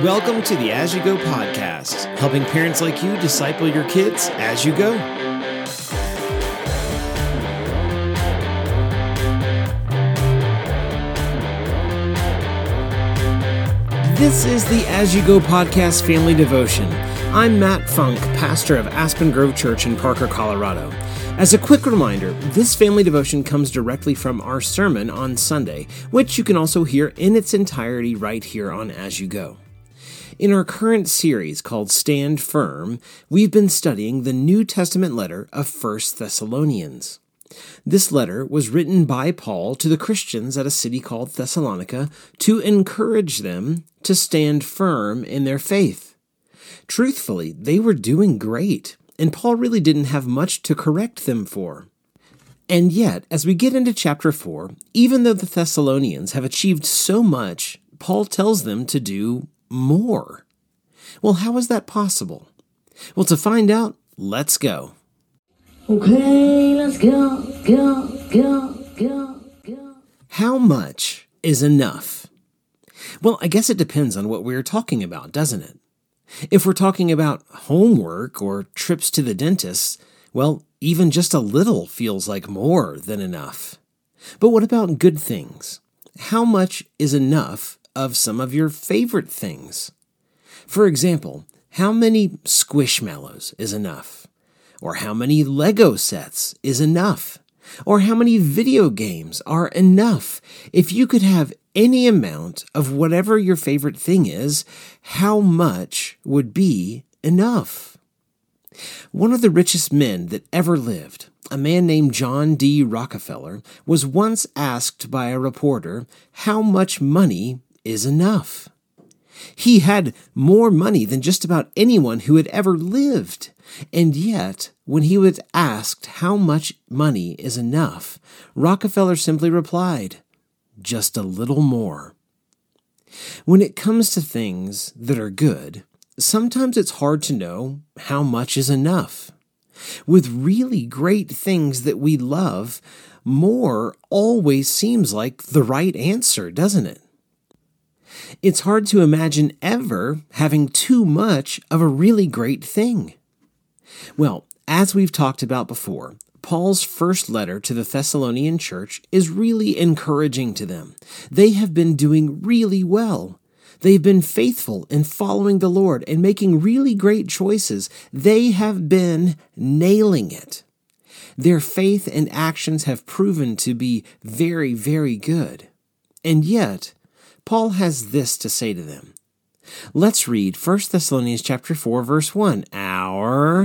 Welcome to the As You Go podcast, helping parents like you disciple your kids as you go. This is the As You Go podcast family devotion. I'm Matt Funk, pastor of Aspen Grove Church in Parker, Colorado. As a quick reminder, this family devotion comes directly from our sermon on Sunday, which you can also hear in its entirety right here on As You Go. In our current series called Stand Firm, we've been studying the New Testament letter of 1 Thessalonians. This letter was written by Paul to the Christians at a city called Thessalonica to encourage them to stand firm in their faith. Truthfully, they were doing great, and Paul really didn't have much to correct them for. And yet, as we get into chapter 4, even though the Thessalonians have achieved so much, Paul tells them to do more. Well, how is that possible? Well, to find out, let's go. Okay, let's go, go, go, go, go. How much is enough? Well, I guess it depends on what we're talking about, doesn't it? If we're talking about homework or trips to the dentist, well, even just a little feels like more than enough. But what about good things? How much is enough of some of your favorite things? For example, how many squishmallows is enough? Or how many Lego sets is enough? Or how many video games are enough? If you could have any amount of whatever your favorite thing is, how much would be enough? One of the richest men that ever lived, a man named John D. Rockefeller, was once asked by a reporter how much money is enough. He had more money than just about anyone who had ever lived. And yet, when he was asked how much money is enough, Rockefeller simply replied, just a little more. When it comes to things that are good, sometimes it's hard to know how much is enough. With really great things that we love, more always seems like the right answer, doesn't it? It's hard to imagine ever having too much of a really great thing. Well, as we've talked about before, Paul's first letter to the Thessalonian church is really encouraging to them. They have been doing really well. They've been faithful in following the Lord and making really great choices. They have been nailing it. Their faith and actions have proven to be very, very good. And yet, Paul has this to say to them. Let's read 1 Thessalonians chapter 4 verse 1, our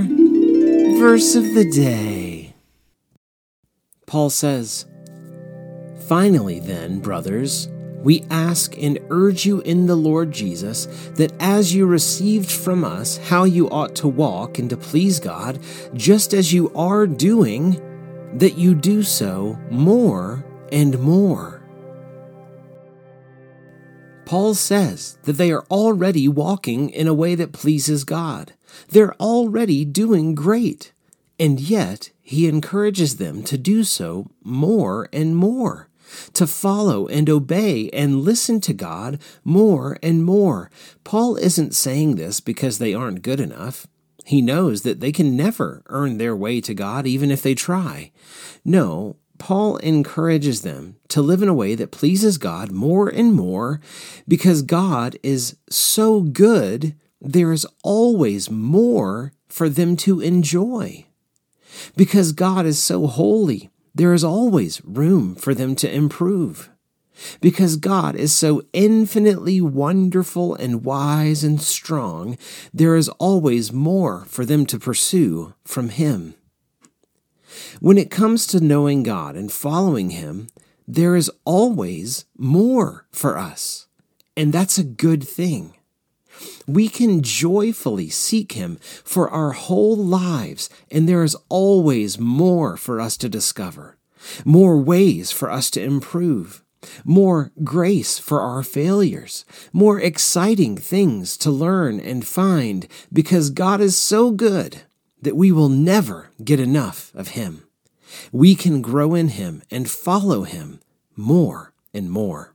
verse of the day. Paul says, Finally then, brothers, we ask and urge you in the Lord Jesus that as you received from us how you ought to walk and to please God, just as you are doing, that you do so more and more Paul says that they are already walking in a way that pleases God. They're already doing great. And yet, he encourages them to do so more and more, to follow and obey and listen to God more and more. Paul isn't saying this because they aren't good enough. He knows that they can never earn their way to God even if they try. No, Paul encourages them to live in a way that pleases God more and more because God is so good, there is always more for them to enjoy. Because God is so holy, there is always room for them to improve. Because God is so infinitely wonderful and wise and strong, there is always more for them to pursue from Him. When it comes to knowing God and following Him, there is always more for us. And that's a good thing. We can joyfully seek Him for our whole lives, and there is always more for us to discover, more ways for us to improve, more grace for our failures, more exciting things to learn and find, because God is so good that we will never get enough of Him. We can grow in Him and follow Him more and more.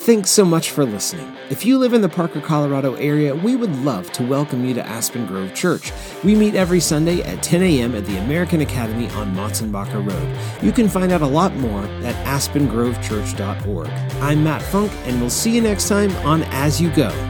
Thanks so much for listening. If you live in the Parker, Colorado area, we would love to welcome you to Aspen Grove Church. We meet every Sunday at 10 a.m. at the American Academy on Motsenbocker Road. You can find out a lot more at aspengrovechurch.org. I'm Matt Funk, and we'll see you next time on As You Go.